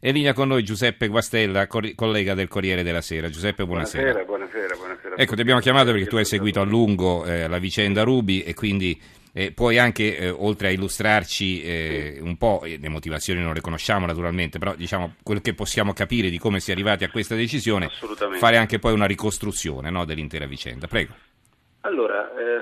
È in linea con noi Giuseppe Guastella, collega del Corriere della Sera. Giuseppe, buonasera. Buonasera, buonasera. buonasera ecco, ti abbiamo chiamato perché tu hai seguito a lungo eh, la vicenda Rubi e quindi eh, puoi anche, eh, oltre a illustrarci eh, un po', le motivazioni non le conosciamo naturalmente, però diciamo quel che possiamo capire di come si è arrivati a questa decisione, fare anche poi una ricostruzione no, dell'intera vicenda. Prego. Allora, eh,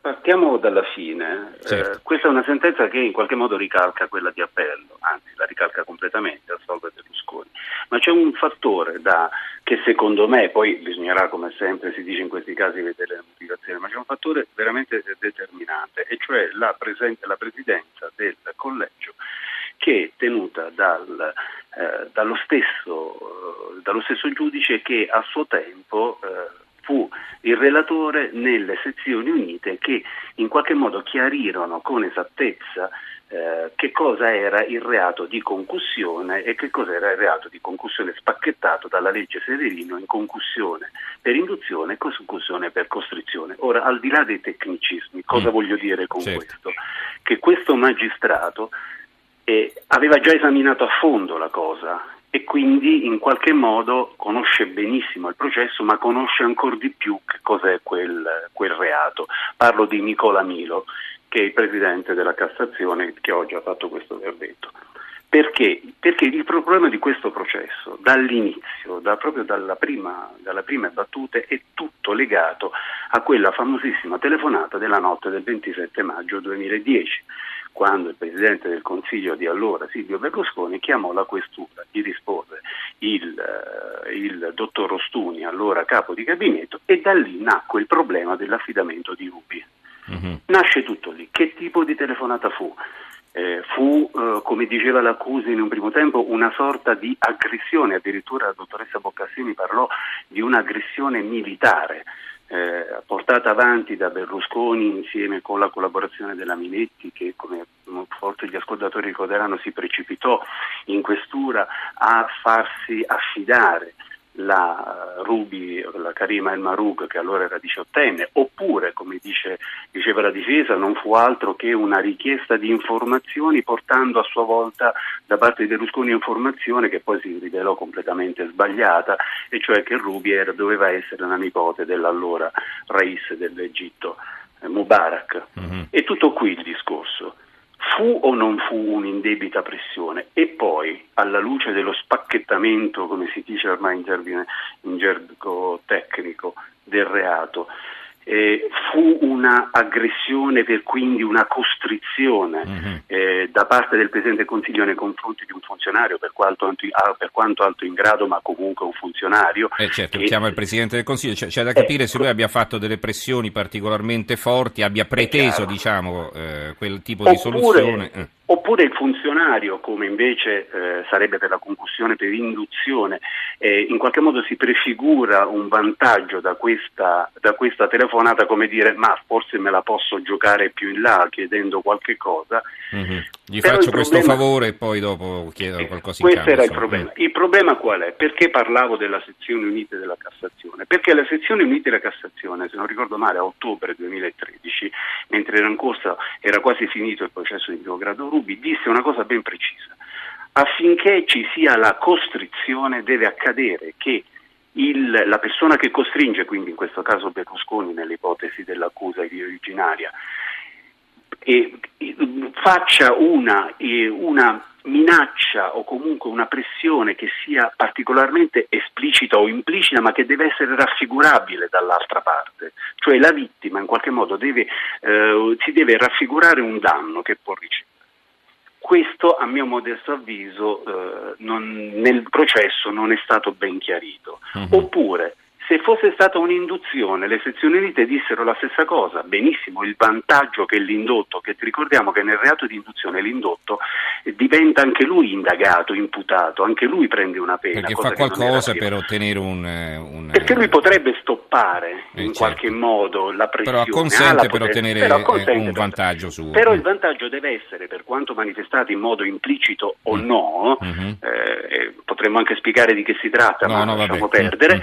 Partiamo dalla fine. Eh, certo. Eh, questa è una sentenza che in qualche modo ricalca quella di appello, anzi la ricalca completamente, assolve Berlusconi. Ma c'è un fattore da, che secondo me, poi bisognerà come sempre si dice in questi casi vedere le motivazioni, ma c'è un fattore veramente determinante, e cioè la, presen- la presidenza del collegio che è tenuta dal, eh, dallo, stesso, dallo, stesso, giudice che a suo tempo eh, fu il relatore nelle sezioni unite che in qualche modo chiarirono con esattezza eh, che cosa era il reato di concussione e che cosa era il reato di concussione spacchettato dalla legge Severino in concussione per induzione e concussione per costrizione. Ora, al di là dei tecnicismi, cosa mm. voglio dire con certo. questo? Che questo magistrato eh, aveva già esaminato a fondo la cosa e quindi in qualche modo conosce benissimo il processo, ma conosce ancora di più che cos'è quel, quel reato. Parlo di Nicola Milo, che è il presidente della Cassazione che oggi ha fatto questo verdetto. Perché? Perché il problema di questo processo, dall'inizio, da, proprio dalla prima, dalla prima battute, è tutto legato a quella famosissima telefonata della notte del 27 maggio 2010 quando il Presidente del Consiglio di allora, Silvio Berlusconi, chiamò la questura, gli rispose il, uh, il dottor Rostuni, allora capo di gabinetto, e da lì nacque il problema dell'affidamento di Rubi. Uh-huh. Nasce tutto lì. Che tipo di telefonata fu? Eh, fu, eh, come diceva l'accusa in un primo tempo, una sorta di aggressione, addirittura la dottoressa Boccassini parlò di un'aggressione militare eh, portata avanti da Berlusconi insieme con la collaborazione della Minetti che come forse gli ascoltatori ricorderanno si precipitò in questura a farsi affidare la Rubi, la Karima El Marug che allora era diciottenne, oppure come dice, diceva la difesa non fu altro che una richiesta di informazioni portando a sua volta da parte di Berlusconi informazione che poi si rivelò completamente sbagliata e cioè che Rubi era, doveva essere la nipote dell'allora Rais dell'Egitto eh, Mubarak. Mm-hmm. E tutto qui il discorso. Fu o non fu un'indebita pressione? E poi, alla luce dello spacchettamento, come si dice ormai in, gergo, tecnico, del reato, eh, fu un'aggressione per quindi una costrizione mm-hmm. eh, da parte del Presidente del Consiglio nei confronti di un funzionario per quanto, ah, per quanto alto in grado ma comunque un funzionario. Eh certo, che... chiama il Presidente del Consiglio, c'è, c'è da capire ecco. se lui abbia fatto delle pressioni particolarmente forti, abbia preteso diciamo, eh, quel tipo Oppure, di soluzione. Oppure il funzionario, come invece eh, sarebbe per la concussione, per induzione, eh, in qualche modo si prefigura un vantaggio da questa, da questa, telefonata, come dire ma forse me la posso giocare più in là chiedendo qualche cosa. Mm-hmm. Gli Però faccio questo problema... favore e poi dopo chiedo eh, qualcosa in Questo cambio, era il problema. Il problema qual è? Perché parlavo della sezione unita della Cassazione? Perché la sezione unita della Cassazione, se non ricordo male, a ottobre 2013, mentre era in corsa, era quasi finito il processo di primo grado Rubi disse una cosa ben precisa. Affinché ci sia la costrizione deve accadere che il, la persona che costringe, quindi in questo caso Berlusconi nell'ipotesi dell'accusa originaria, e, e, faccia una, e, una minaccia o comunque una pressione che sia particolarmente esplicita o implicita ma che deve essere raffigurabile dall'altra parte, cioè la vittima in qualche modo deve, eh, si deve raffigurare un danno che può ricevere. Questo, a mio modesto avviso, eh, non, nel processo non è stato ben chiarito. Uh-huh. Oppure se fosse stata un'induzione, le sezioni unite dissero la stessa cosa, benissimo, il vantaggio che l'indotto, che ricordiamo che nel reato di induzione l'indotto diventa anche lui indagato, imputato, anche lui prende una pena. Perché fa qualcosa per ottenere un, eh, un, Perché lui potrebbe stoppare eh, in certo. qualche modo la pressione. Però consente per ottenere però un vantaggio suo. Però il vantaggio deve essere, per quanto manifestato in modo implicito o mm. no, mm-hmm. eh, potremmo anche spiegare di che si tratta, no, ma no, lasciamo vabbè. perdere, mm.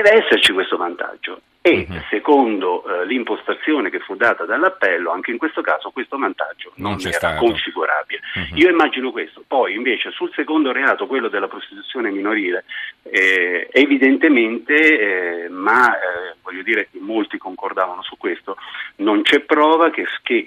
Deve esserci questo vantaggio e uh-huh. secondo uh, l'impostazione che fu data dall'appello, anche in questo caso questo vantaggio non, non era stato. configurabile. Uh-huh. Io immagino questo. Poi invece sul secondo reato, quello della prostituzione minorile, eh, evidentemente, eh, ma eh, voglio dire che molti concordavano su questo, non c'è prova che, che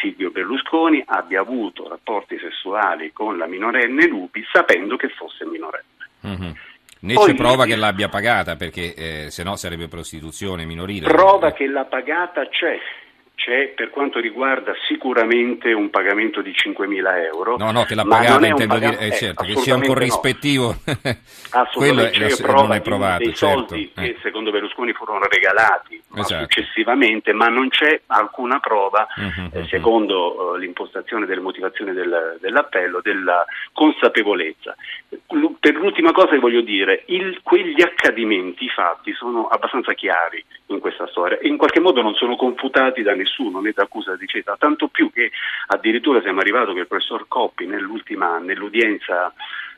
Silvio Berlusconi abbia avuto rapporti sessuali con la minorenne Lupi sapendo che fosse minorenne. Uh-huh. Né Poi, c'è prova che l'abbia pagata perché eh, se no sarebbe prostituzione minorile. Prova che l'ha pagata c'è, c'è per quanto riguarda sicuramente un pagamento di 5.000 euro. No, no, che l'ha pagata intendo paga- dire, eh, certo, che sia un corrispettivo. No. Assolutamente, quello è, non è provato. Dei certo. soldi eh. che secondo Berlusconi furono regalati esatto. successivamente, ma non c'è alcuna prova, uh-huh, eh, secondo uh, l'impostazione delle motivazioni del, dell'appello, della consapevolezza. L- per l'ultima cosa che voglio dire, il, quegli accadimenti, i fatti, sono abbastanza chiari in questa storia e in qualche modo non sono confutati da nessuno, né da accusa di dicesa, tanto più che addirittura siamo arrivati che il professor Coppi nell'ultima, nell'udienza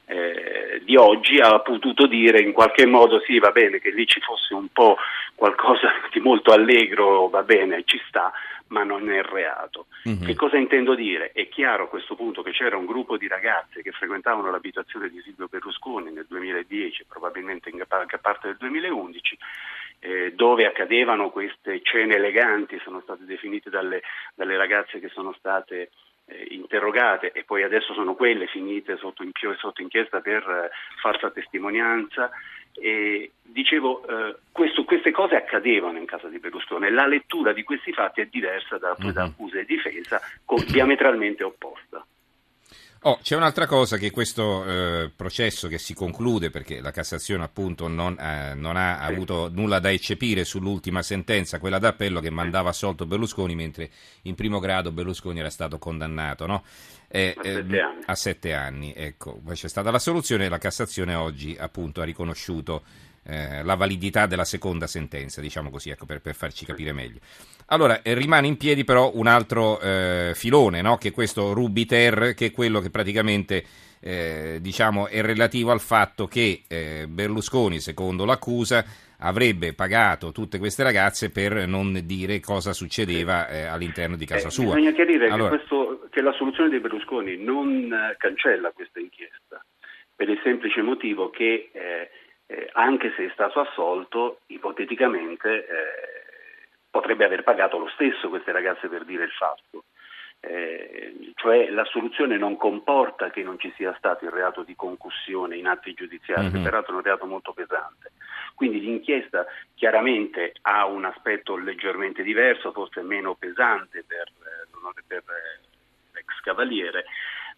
eh, di oggi ha potuto dire in qualche modo sì va bene che lì ci fosse un po' qualcosa di molto allegro, va bene, ci sta, ma non è reato. Mm-hmm. Che cosa intendo dire? È chiaro a questo punto che c'era un gruppo di ragazze che frequentavano l'abitazione di Silvio Berlusconi nel 2010, probabilmente in anche parte del 2011, eh, dove accadevano queste cene eleganti, sono state definite dalle, dalle ragazze che sono state eh, interrogate e poi adesso sono quelle finite sotto, in, sotto inchiesta per eh, falsa testimonianza. E dicevo, eh, questo, queste cose accadevano in casa di Berlusconi la lettura di questi fatti è diversa da, uh-huh. da accusa e difesa, con, diametralmente opposta. Oh, c'è un'altra cosa che questo eh, processo che si conclude perché la Cassazione appunto non, eh, non ha sì. avuto nulla da eccepire sull'ultima sentenza, quella d'appello che mandava assolto Berlusconi mentre in primo grado Berlusconi era stato condannato no? eh, a, sette ehm, a sette anni. Ecco, poi c'è stata la soluzione e la Cassazione oggi appunto ha riconosciuto eh, la validità della seconda sentenza, diciamo così, ecco, per, per farci capire meglio. Allora, eh, rimane in piedi però un altro eh, filone, no? che è questo Rubiter, che è quello che praticamente eh, diciamo, è relativo al fatto che eh, Berlusconi, secondo l'accusa, avrebbe pagato tutte queste ragazze per non dire cosa succedeva eh, all'interno di casa sua. Bisogna chiarire allora... che, questo, che, la soluzione di Berlusconi non cancella questa inchiesta, per il semplice motivo che eh, anche se è stato assolto, ipoteticamente eh, potrebbe aver pagato lo stesso queste ragazze per dire il fatto. Eh, cioè la soluzione non comporta che non ci sia stato il reato di concussione in atti giudiziari, mm-hmm. peraltro è un reato molto pesante. Quindi l'inchiesta chiaramente ha un aspetto leggermente diverso, forse meno pesante per, eh, per eh, l'ex cavaliere,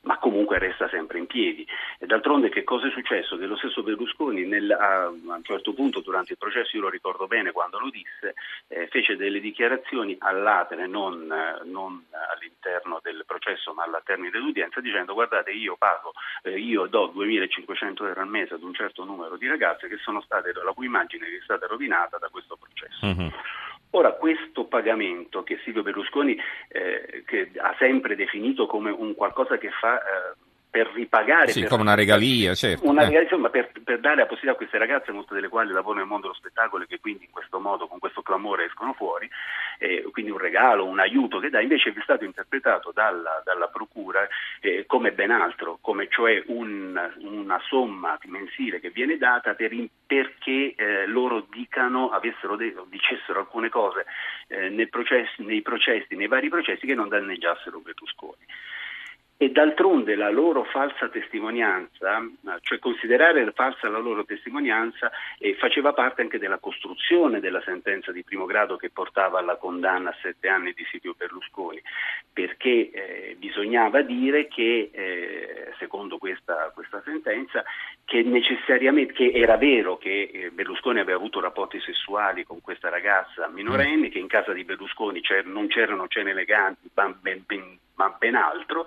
ma comunque resta sempre in piedi. E d'altronde che cosa è successo? Che lo stesso Berlusconi nel, a, un certo punto durante il processo, io lo ricordo bene quando lo disse, eh, fece delle dichiarazioni all'atere, non, non, all'interno del processo ma alla termine dell'udienza, dicendo guardate io pago, eh, io do 2500 euro al mese ad un certo numero di ragazze che sono state, la cui immagine è stata rovinata da questo processo. Mm-hmm. Ora, questo pagamento che Silvio Berlusconi eh, che ha sempre definito come un qualcosa che fa eh, per ripagare. Sì, per, come una regalia, certo. Una eh. regalia, insomma, per, per, dare la possibilità a queste ragazze, molte delle quali lavorano nel mondo dello spettacolo e che quindi in questo modo, con questo clamore escono fuori, eh, quindi un regalo, un aiuto che dà, invece è stato interpretato dalla, dalla Procura eh, come ben altro, come cioè un, una somma mensile che viene data per, perché eh, loro dicano, avessero de- dicessero alcune cose eh, nei processi, nei processi, nei vari processi che non danneggiassero Berlusconi e d'altronde la loro falsa testimonianza, cioè considerare falsa la loro testimonianza, eh, faceva parte anche della costruzione della sentenza di primo grado che portava alla condanna a sette anni di Silvio Berlusconi, perché eh, bisognava dire che, eh, secondo questa, questa, sentenza, che necessariamente che era vero che eh, Berlusconi aveva avuto rapporti sessuali con questa ragazza minorenne, che in casa di Berlusconi non c'erano cene eleganti, ben, ben, ben ma ben altro,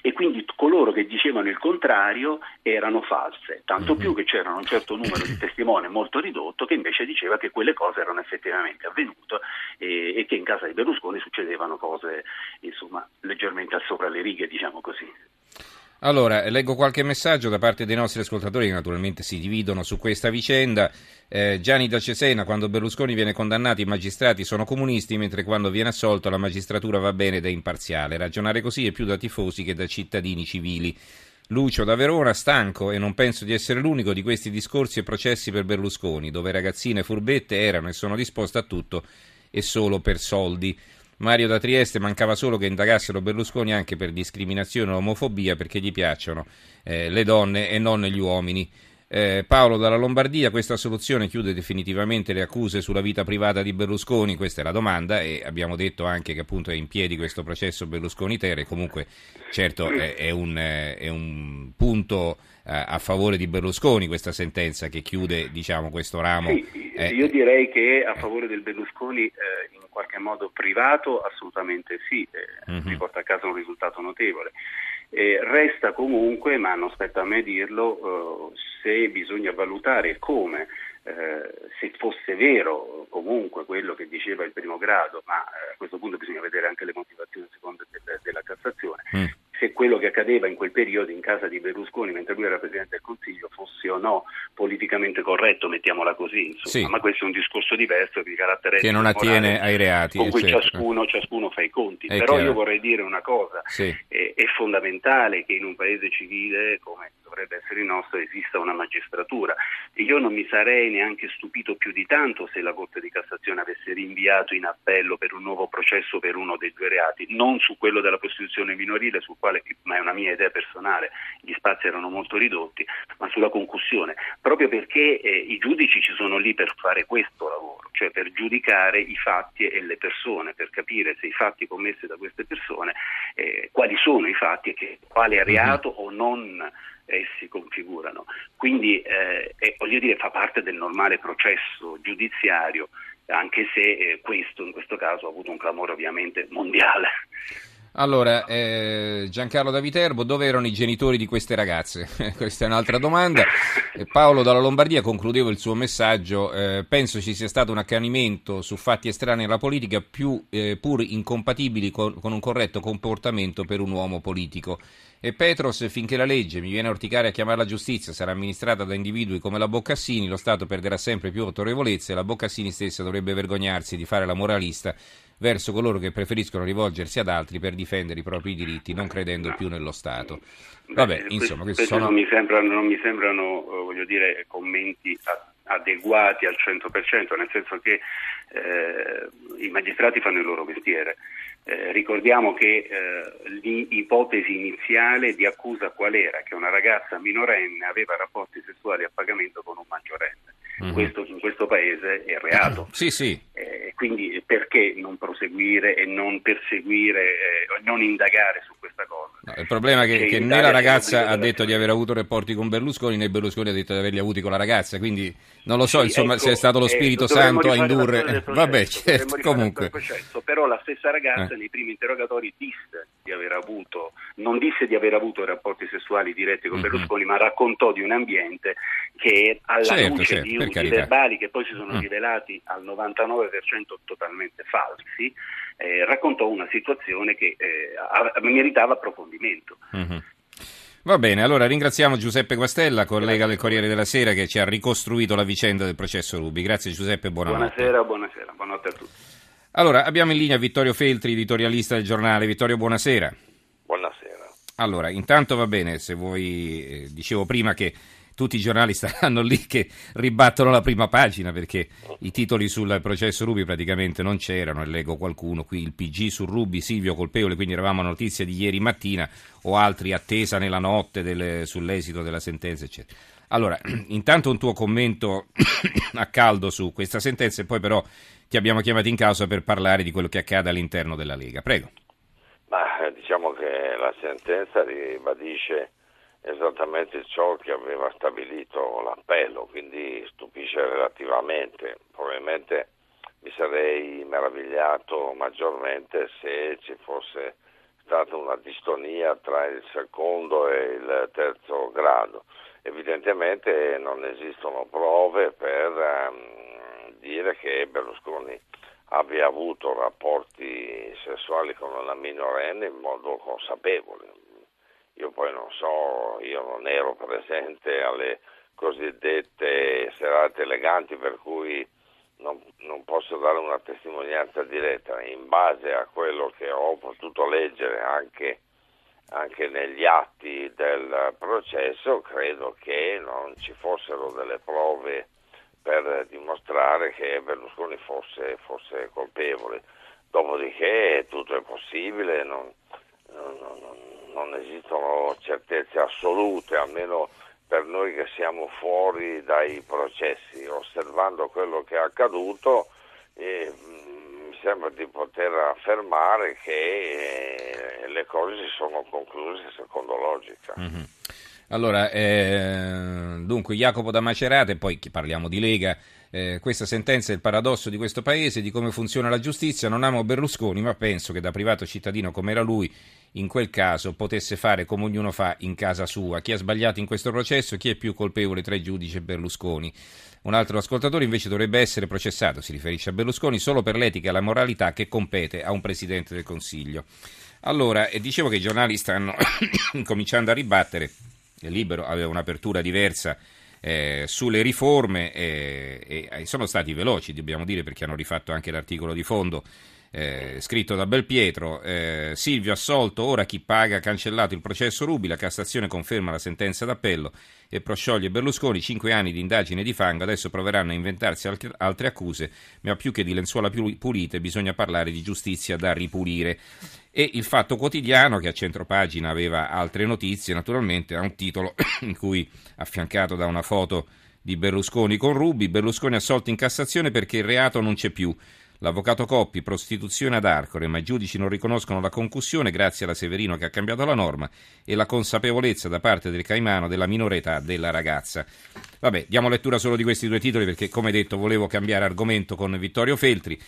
e quindi coloro che dicevano il contrario erano false, tanto mm-hmm. più che c'era un certo numero di testimoni molto ridotto che invece diceva che quelle cose erano effettivamente avvenute e, e che in casa di Berlusconi succedevano cose insomma leggermente al sopra le righe, diciamo così. Allora, leggo qualche messaggio da parte dei nostri ascoltatori che naturalmente si dividono su questa vicenda. Eh, Gianni da Cesena, quando Berlusconi viene condannato i magistrati sono comunisti, mentre quando viene assolto la magistratura va bene ed è imparziale. Ragionare così è più da tifosi che da cittadini civili. Lucio da Verona, stanco e non penso di essere l'unico di questi discorsi e processi per Berlusconi, dove ragazzine furbette erano e sono disposte a tutto e solo per soldi. Mario da Trieste mancava solo che indagassero Berlusconi anche per discriminazione o omofobia perché gli piacciono eh, le donne e non gli uomini. Eh, Paolo dalla Lombardia, questa soluzione chiude definitivamente le accuse sulla vita privata di Berlusconi? Questa è la domanda e abbiamo detto anche che appunto è in piedi questo processo Berlusconi-Ter e comunque certo è, è, un, è un, punto eh, a favore di Berlusconi questa sentenza che chiude diciamo, questo ramo. Eh, io direi che a favore del Berlusconi eh, in qualche modo privato assolutamente sì, uh-huh. si porta a casa un risultato notevole. Eh, resta comunque, ma non spetta a me dirlo, eh, se bisogna valutare come, eh, se fosse vero comunque quello che diceva il primo grado, ma eh, a questo punto bisogna vedere anche le motivazioni seconde del, della Cassazione, mm se quello che accadeva in quel periodo in casa di Berlusconi mentre lui era Presidente del Consiglio fosse o no politicamente corretto, mettiamola così, insomma. Sì. ma questo è un discorso diverso di carattere che non attiene ai reati con cui ciascuno, ciascuno, fa i conti. È Però chiaro. io vorrei dire una cosa, sì. è, è fondamentale che in un paese civile come dovrebbe essere il nostro esista una magistratura. Io non mi sarei neanche stupito più di tanto se la Corte di Cassazione avesse rinviato in appello per un nuovo processo per uno dei due reati, non su quello della prostituzione minorile, sul quale, ma è una mia idea personale, gli spazi erano molto ridotti, ma sulla concussione, proprio perché eh, i giudici ci sono lì per fare questo lavoro, cioè per giudicare i fatti e le persone, per capire se i fatti commessi da queste persone, eh, quali sono i fatti e che, quale mhm. reato o non essi configurano. Quindi eh, è, voglio dire, fa parte del normale processo giudiziario, anche se eh, questo in questo caso ha avuto un clamore ovviamente mondiale. Allora, eh, Giancarlo da Viterbo, dove erano i genitori di queste ragazze? Questa è un'altra domanda. Paolo dalla Lombardia concludevo il suo messaggio. Eh, penso ci sia stato un accanimento su fatti estranei alla politica, più, eh, pur incompatibili con, con un corretto comportamento per un uomo politico. E Petros, finché la legge, mi viene a orticare a chiamarla giustizia, sarà amministrata da individui come la Boccassini, lo Stato perderà sempre più autorevolezza e la Boccassini stessa dovrebbe vergognarsi di fare la moralista verso coloro che preferiscono rivolgersi ad altri per difendere i propri diritti, non credendo no. più nello Stato. Vabbè, Beh, insomma, questi sono... non mi sembrano, non mi sembrano voglio dire, commenti adeguati al 100%, nel senso che eh, i magistrati fanno il loro mestiere. Eh, ricordiamo che eh, l'ipotesi iniziale di accusa qual era? Che una ragazza minorenne aveva rapporti sessuali a pagamento con un maggiorenne. Mm-hmm. Questo in questo paese è reato. Sì, sì. Eh, quindi perché non proseguire e non perseguire, eh, non indagare su questa cosa? No, il problema è che, che, che né la ragazza ha detto di aver avuto rapporti con Berlusconi né Berlusconi ha detto di averli avuti con la ragazza, quindi non lo so sì, insomma ecco, se è stato lo eh, Spirito Santo a indurre... Vabbè, certo, comunque. Processo, però la stessa ragazza eh. nei primi interrogatori disse di aver avuto, non disse di aver avuto rapporti sessuali diretti con mm-hmm. Berlusconi, ma raccontò di un ambiente che alla certo, luce certo, di usi verbali che poi si sono mm. rivelati al 99% totalmente falsi, eh, raccontò una situazione che eh, meritava approfondimento. Mm-hmm. Va bene, allora ringraziamo Giuseppe Guastella, collega del Corriere della Sera, che ci ha ricostruito la vicenda del processo Rubi. Grazie Giuseppe, buonanotte. Buonasera, buonasera, buonanotte a tutti. Allora, abbiamo in linea Vittorio Feltri, editorialista del giornale. Vittorio, buonasera. Buonasera. Allora, intanto va bene, se vuoi, eh, dicevo prima che tutti i giornali staranno lì che ribattono la prima pagina perché i titoli sul processo Rubi praticamente non c'erano e leggo qualcuno qui il PG su Rubi, Silvio colpevole, quindi eravamo a notizia di ieri mattina o altri attesa nella notte delle, sull'esito della sentenza eccetera. Allora, intanto un tuo commento a caldo su questa sentenza e poi però ti abbiamo chiamato in causa per parlare di quello che accade all'interno della Lega. Prego. Ma diciamo che la sentenza ribadisce esattamente ciò che aveva stabilito l'appello, quindi stupisce relativamente. Probabilmente mi sarei meravigliato maggiormente se ci fosse stata una distonia tra il secondo e il terzo grado. Evidentemente non esistono prove per um, dire che Berlusconi abbia avuto rapporti sessuali con una minorenne in modo consapevole io poi non so, io non ero presente alle cosiddette serate eleganti per cui non, non, posso dare una testimonianza diretta. In base a quello che ho potuto leggere anche, anche negli atti del processo, credo che non ci fossero delle prove per dimostrare che Berlusconi fosse, fosse colpevole. Dopodiché tutto è possibile, non, non, non esistono certezze assolute, almeno per noi che siamo fuori dai processi, osservando quello che è accaduto, eh, mi sembra di poter affermare che eh, le cose si sono concluse secondo logica. Mm-hmm. Allora, eh, dunque Jacopo da Macerate, poi parliamo di Lega, eh, questa sentenza è il paradosso di questo paese, di come funziona la giustizia. Non amo Berlusconi, ma penso che da privato cittadino come era lui, in quel caso potesse fare come ognuno fa in casa sua. Chi ha sbagliato in questo processo, chi è più colpevole tra i giudici e Berlusconi. Un altro ascoltatore invece dovrebbe essere processato, si riferisce a Berlusconi, solo per l'etica e la moralità che compete a un Presidente del Consiglio. Allora, dicevo che i giornali stanno cominciando a ribattere, Libero aveva un'apertura diversa eh, sulle riforme eh, e sono stati veloci, dobbiamo dire, perché hanno rifatto anche l'articolo di fondo eh, scritto da Belpietro, eh, Silvio assolto, ora chi paga, cancellato il processo Rubi, la Cassazione conferma la sentenza d'appello e proscioglie Berlusconi, cinque anni di indagine di fango, adesso proveranno a inventarsi altre accuse, ma più che di lenzuola pulite bisogna parlare di giustizia da ripulire. E il Fatto Quotidiano, che a centropagina aveva altre notizie, naturalmente ha un titolo in cui, affiancato da una foto di Berlusconi con Rubi, Berlusconi assolto in Cassazione perché il reato non c'è più. L'avvocato Coppi, prostituzione ad Arcore, ma i giudici non riconoscono la concussione grazie alla Severino che ha cambiato la norma e la consapevolezza da parte del Caimano della minore età della ragazza. Vabbè, diamo lettura solo di questi due titoli perché, come detto, volevo cambiare argomento con Vittorio Feltri.